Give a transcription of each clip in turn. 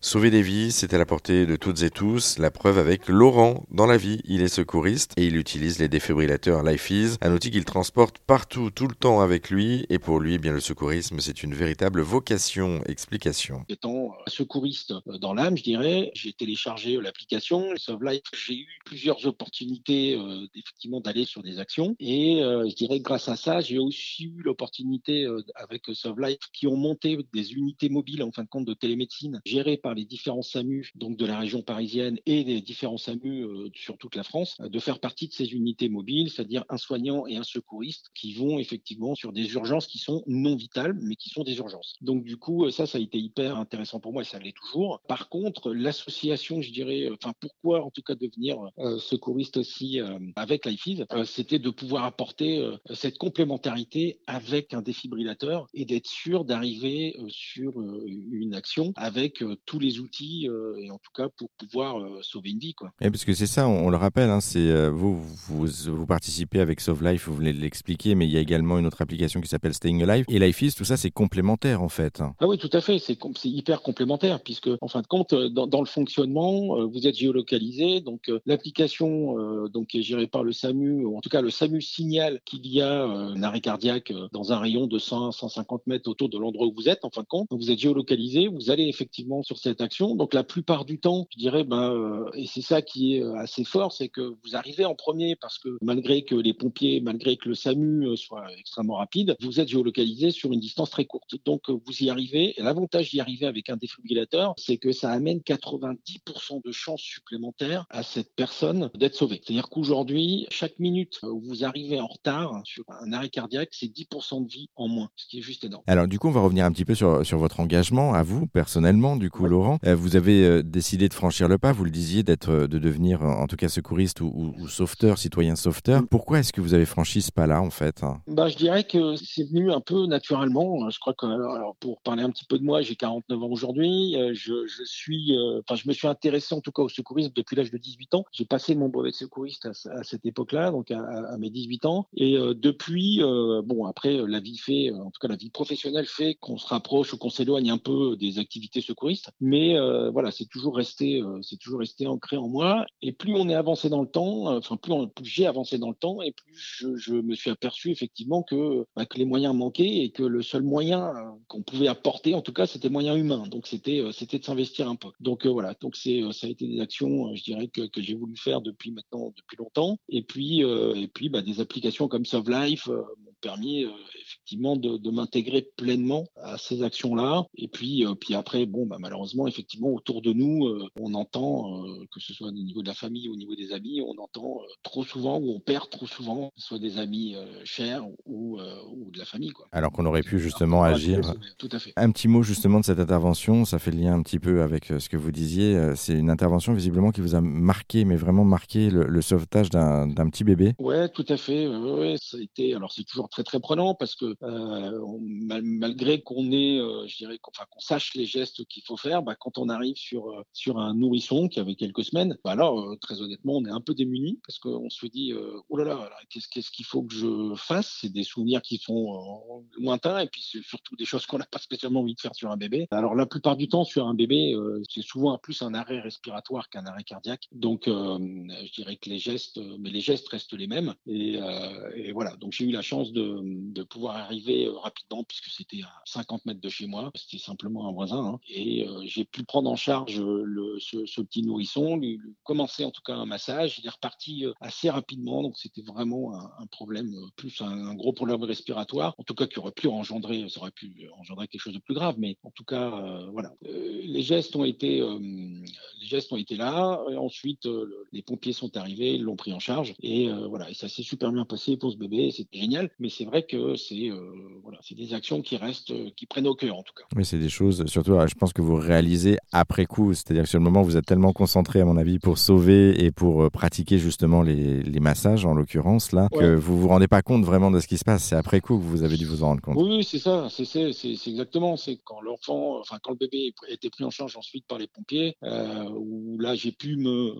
Sauver des vies, c'est à la portée de toutes et tous. La preuve avec Laurent. Dans la vie, il est secouriste et il utilise les défibrillateurs LifeEase, un outil qu'il transporte partout, tout le temps avec lui. Et pour lui, eh bien le secourisme, c'est une véritable vocation. Explication. Étant secouriste dans l'âme, je dirais, j'ai téléchargé l'application Sauve Life. J'ai eu plusieurs opportunités euh, effectivement d'aller sur des actions et euh, je dirais grâce à ça, j'ai aussi eu l'opportunité euh, avec Sauve Life qui ont monté des unités mobiles en fin de compte de télémédecine gérées par les différents SAMU donc de la région parisienne et des différents SAMU euh, sur toute la France, euh, de faire partie de ces unités mobiles, c'est-à-dire un soignant et un secouriste qui vont effectivement sur des urgences qui sont non vitales, mais qui sont des urgences. Donc du coup, euh, ça, ça a été hyper intéressant pour moi et ça l'est toujours. Par contre, l'association, je dirais, enfin pourquoi en tout cas devenir secouriste aussi avec l'IFIS, c'était de pouvoir apporter cette complémentarité avec un défibrillateur et d'être sûr d'arriver sur une action avec tout les outils euh, et en tout cas pour pouvoir euh, sauver une vie. Quoi. Et parce que c'est ça, on, le rappelle, hein, c'est euh, vous, vous, vous, participez avec Sauve Life, vous venez de l'expliquer, mais il y a également une autre application qui s'appelle Staying Alive. Et Life is, tout ça, c'est complémentaire en fait. Ah oui, tout à fait, c'est hyper complémentaire puisque en fin de compte, dans, dans le fonctionnement, vous êtes géolocalisé, donc l'application donc est gérée par le SAMU, ou en tout cas le SAMU signale qu'il y a un arrêt cardiaque dans un rayon de 100 150 mètres autour de l'endroit où vous êtes. En fin de compte, donc vous êtes géolocalisé, vous allez effectivement sur cette cette action. Donc la plupart du temps, je dirais, ben, euh, et c'est ça qui est euh, assez fort, c'est que vous arrivez en premier parce que malgré que les pompiers, malgré que le SAMU euh, soit extrêmement rapide, vous êtes géolocalisé sur une distance très courte. Donc vous y arrivez. Et l'avantage d'y arriver avec un défibrillateur, c'est que ça amène 90% de chances supplémentaires à cette personne d'être sauvée. C'est-à-dire qu'aujourd'hui, chaque minute où vous arrivez en retard sur un arrêt cardiaque, c'est 10% de vie en moins, ce qui est juste énorme. Alors du coup, on va revenir un petit peu sur, sur votre engagement à vous personnellement. Du coup, Laurent. Euh, vous avez euh, décidé de franchir le pas, vous le disiez, d'être, euh, de devenir en tout cas secouriste ou, sauveteur, citoyen sauveteur. Pourquoi est-ce que vous avez franchi ce pas-là en fait bah, Je dirais que c'est venu un peu naturellement. Je crois que, alors, pour parler un petit peu de moi, j'ai 49 ans aujourd'hui. Je, je suis, enfin, je me suis intéressé en tout cas au secourisme depuis l'âge de 18 ans. J'ai passé mon brevet de secouriste à, cette époque-là, donc à, à, mes 18 ans. Et depuis, bon, après, la vie fait, en tout cas la vie professionnelle fait qu'on se rapproche ou qu'on s'éloigne un peu des activités secouristes. Mais euh, voilà, c'est toujours resté, euh, c'est toujours resté ancré en moi. Et plus on est avancé dans le temps, euh, enfin plus, j'ai avancé dans le temps, et plus je, me suis aperçu effectivement que, bah, que les moyens manquaient et que le seul moyen qu'on pouvait apporter, en tout cas, c'était moyen humain. Donc c'était, c'était de s'investir un peu. Donc voilà, donc c'est, ça a été des actions, je dirais que, que j'ai voulu faire depuis maintenant, depuis longtemps. Et puis, et puis, bah, des applications comme Sove Life m'ont permis effectivement de, de m'intégrer pleinement à ces actions-là. Et puis, puis après, bon, bah, malheureusement, effectivement, autour de nous, euh, on entend, euh, que ce soit au niveau de la famille ou au niveau des amis, on entend euh, trop souvent ou on perd trop souvent, que ce soit des amis chers ou, ou, de la famille. Quoi. Alors qu'on aurait pu justement agir. Tout à fait. Un petit mot justement de cette intervention, ça fait le lien un petit peu avec ce que vous disiez. C'est une intervention visiblement qui vous a marqué, mais vraiment marqué le, sauvetage d'un petit bébé. Ouais, tout à fait. Ouais, ça a été. Alors c'est toujours très très prenant parce que malgré qu'on ait, je dirais, qu'on sache les gestes qu'il faut faire, bah, quand on arrive sur, euh, sur un nourrisson qui avait quelques semaines, bah alors, euh, très honnêtement, on est un peu démunis parce qu'on se dit, euh, oh là là, qu'est-ce qu'il faut que je fasse? C'est des souvenirs qui sont lointains et puis c'est surtout des choses qu'on n'a pas spécialement envie de faire sur un bébé. Alors, la plupart du temps, sur un bébé, c'est souvent plus un arrêt respiratoire qu'un arrêt cardiaque. Donc, je dirais que les gestes, mais les gestes restent les mêmes. Et, et voilà, donc j'ai eu la chance de, de pouvoir arriver rapidement puisque c'était à 50 mètres de chez moi. C'était simplement un voisin. Hein, et j'ai pu prendre en charge euh, ce, petit nourrisson, lui, commencer en tout cas un massage. Il est reparti euh, assez rapidement, donc c'était vraiment un, problème, euh, plus un, gros problème respiratoire, en tout cas qui aurait pu engendrer, ça aurait pu engendrer quelque chose de plus grave, mais en tout cas, voilà. les gestes ont été, les gestes ont été là. Et ensuite, les pompiers sont arrivés, l'ont pris en charge, et voilà, et ça s'est super bien passé pour ce bébé, c'était génial. Mais c'est vrai que c'est, voilà, c'est des actions qui restent, qui prennent au cœur en tout cas. Oui, c'est des choses, surtout, je pense que vous réalisez après coup. C'est-à-dire que sur le moment, vous êtes tellement concentré, à mon avis, pour sauver et pour euh, pratiquer justement les, massages, en l'occurrence, là, que vous vous rendez pas compte vraiment de ce qui se passe. C'est après coup que vous avez dû vous en rendre compte. Oui, c'est ça. C'est exactement. C'est quand l'enfant, enfin, quand le bébé a été pris en charge ensuite par les pompiers, euh, où là, j'ai pu me,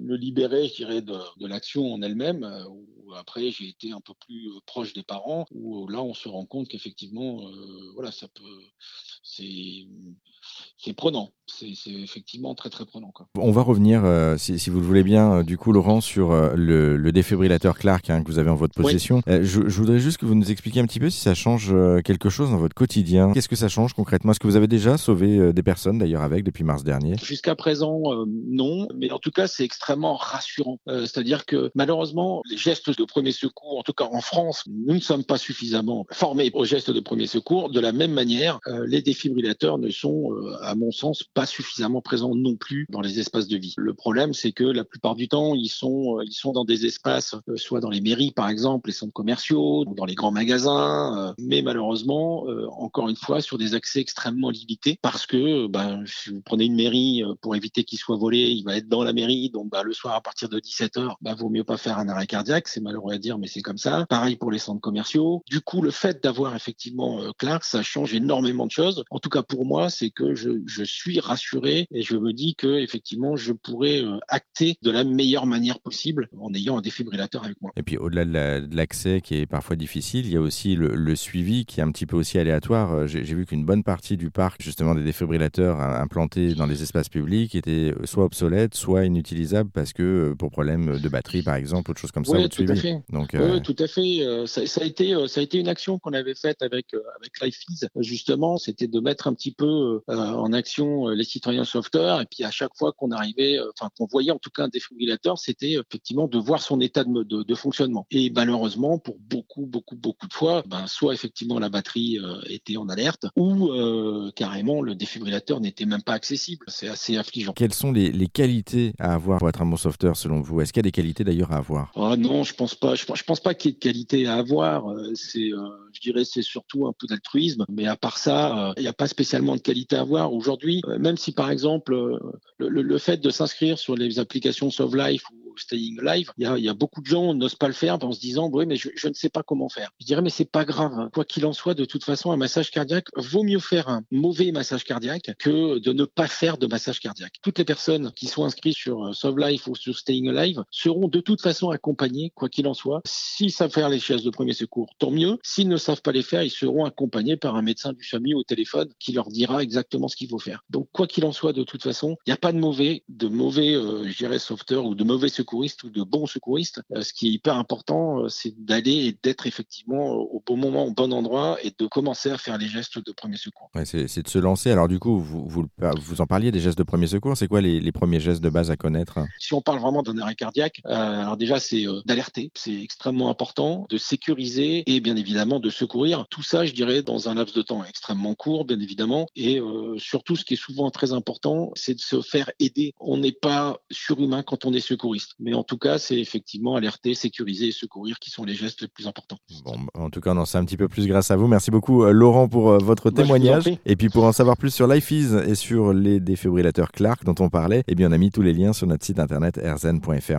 me, libérer, je dirais, de, de l'action en elle-même, euh, après j'ai été un peu plus proche des parents, où là on se rend compte qu'effectivement, voilà, ça peut, c'est c'est prenant. C'est effectivement très très prenant. Quoi. On va revenir, euh, si, si, vous le voulez bien, euh, du coup, Laurent, sur euh, le, le, défibrillateur Clark hein, que vous avez en votre possession. Je, je, voudrais juste que vous nous expliquiez un petit peu si ça change quelque chose dans votre quotidien. Qu'est-ce que ça change concrètement? Est-ce que vous avez déjà sauvé des personnes d'ailleurs avec depuis mars dernier? Jusqu'à présent, non, mais en tout cas, c'est extrêmement rassurant. C'est-à-dire que malheureusement, les gestes de premier secours, en tout cas en France, nous ne sommes pas suffisamment formés aux gestes de premier secours. De la même manière, les défibrillateurs ne sont euh, à mon sens, pas suffisamment présents non plus dans les espaces de vie. Le problème, c'est que la plupart du temps, ils sont, euh, ils sont dans des espaces, euh, soit dans les mairies, par exemple, les centres commerciaux, dans les grands magasins, mais malheureusement, encore une fois, sur des accès extrêmement limités, parce que ben, si vous prenez une mairie pour éviter qu'il soit volé, il va être dans la mairie, donc ben, le soir à partir de 17h, ben, vaut mieux pas faire un arrêt cardiaque, c'est malheureux à dire, mais c'est comme ça. Pareil pour les centres commerciaux. Du coup, le fait d'avoir effectivement Clark, ça change énormément de choses. En tout cas pour moi, c'est que je, je, suis rassuré et je me dis que effectivement je pourrais euh, acter de la meilleure manière possible en ayant un défibrillateur avec moi. Et puis au-delà de l'accès qui est parfois difficile, il y a aussi le, suivi qui est un petit peu aussi aléatoire. Euh, j'ai vu qu'une bonne partie du parc justement des défibrillateurs implantés dans les espaces publics était soit obsolète, soit inutilisable parce que euh, pour problème de batterie par exemple, autre chose comme ça. Oui, tout à fait. Donc, oui, tout à fait. Ça, ça, a été, ça a été une action qu'on avait faite avec avec LifeEase justement, c'était de mettre un petit peu en action euh, les citoyens sauveteurs. Et puis à chaque fois qu'on arrivait, euh, enfin qu'on voyait en tout cas un défibrillateur, c'était euh, effectivement de voir son état de, de, de, fonctionnement. Et malheureusement, pour beaucoup, beaucoup, beaucoup de fois, ben, soit effectivement la batterie était en alerte, ou carrément le défibrillateur n'était même pas accessible. C'est assez affligeant. Quelles sont les, les, qualités à avoir pour être un bon sauveteur selon vous? Est-ce qu'il y a des qualités d'ailleurs à avoir? Ah Non, je pense pas. Je, je pense pas qu'il y ait de qualité à avoir. C'est, je dirais, c'est surtout un peu d'altruisme. Mais à part ça, il n'y a pas spécialement de qualité à avoir. Aujourd'hui, euh, même si par exemple euh, le, le fait de s'inscrire sur les applications Sove Life ou Staying Live, il y a, il y a beaucoup de gens n'osent pas le faire en se disant oui mais je, je, ne sais pas comment faire. Je dirais mais c'est pas grave. Quoi qu'il en soit, de toute façon, un massage cardiaque vaut mieux faire un mauvais massage cardiaque que de ne pas faire de massage cardiaque. Toutes les personnes qui sont inscrites sur euh, Sove Life ou sur Staying Live seront de toute façon accompagnées, quoi qu'il en soit. S'ils savent faire les chaises de premier secours, tant mieux. S'ils ne savent pas les faire, ils seront accompagnés par un médecin du famille au téléphone qui leur dira exactement ce qu'il faut faire. Donc quoi qu'il en soit, de toute façon, il n'y a pas de mauvais, de mauvais, euh, je dirais, sauveteurs ou de mauvais secouristes ou de bons secouristes. Euh, ce qui est hyper important, euh, c'est d'aller et d'être effectivement au bon moment, au bon endroit et de commencer à faire les gestes de premier secours. Ouais, c'est de se lancer. Alors du coup, vous, vous, vous, en parliez des gestes de premier secours. C'est quoi les, les, premiers gestes de base à connaître? Si on parle vraiment d'un arrêt cardiaque, euh, alors déjà c'est d'alerter, c'est extrêmement important, de sécuriser et bien évidemment de secourir. Tout ça, je dirais, dans un laps de temps extrêmement court, bien évidemment. Et euh, surtout, ce qui est souvent très important, c'est de se faire aider. On n'est pas surhumain quand on est secouriste, mais en tout cas, c'est effectivement alerter, sécuriser et secourir qui sont les gestes les plus importants. Bon, en tout cas, on en sait un petit peu plus grâce à vous. Merci beaucoup, euh, Laurent, pour euh, votre témoignage. Et puis, pour en savoir plus sur LifeEase et sur les défibrillateurs Clark dont on parlait, eh bien, on a mis tous les liens sur notre site internet rzn.fr.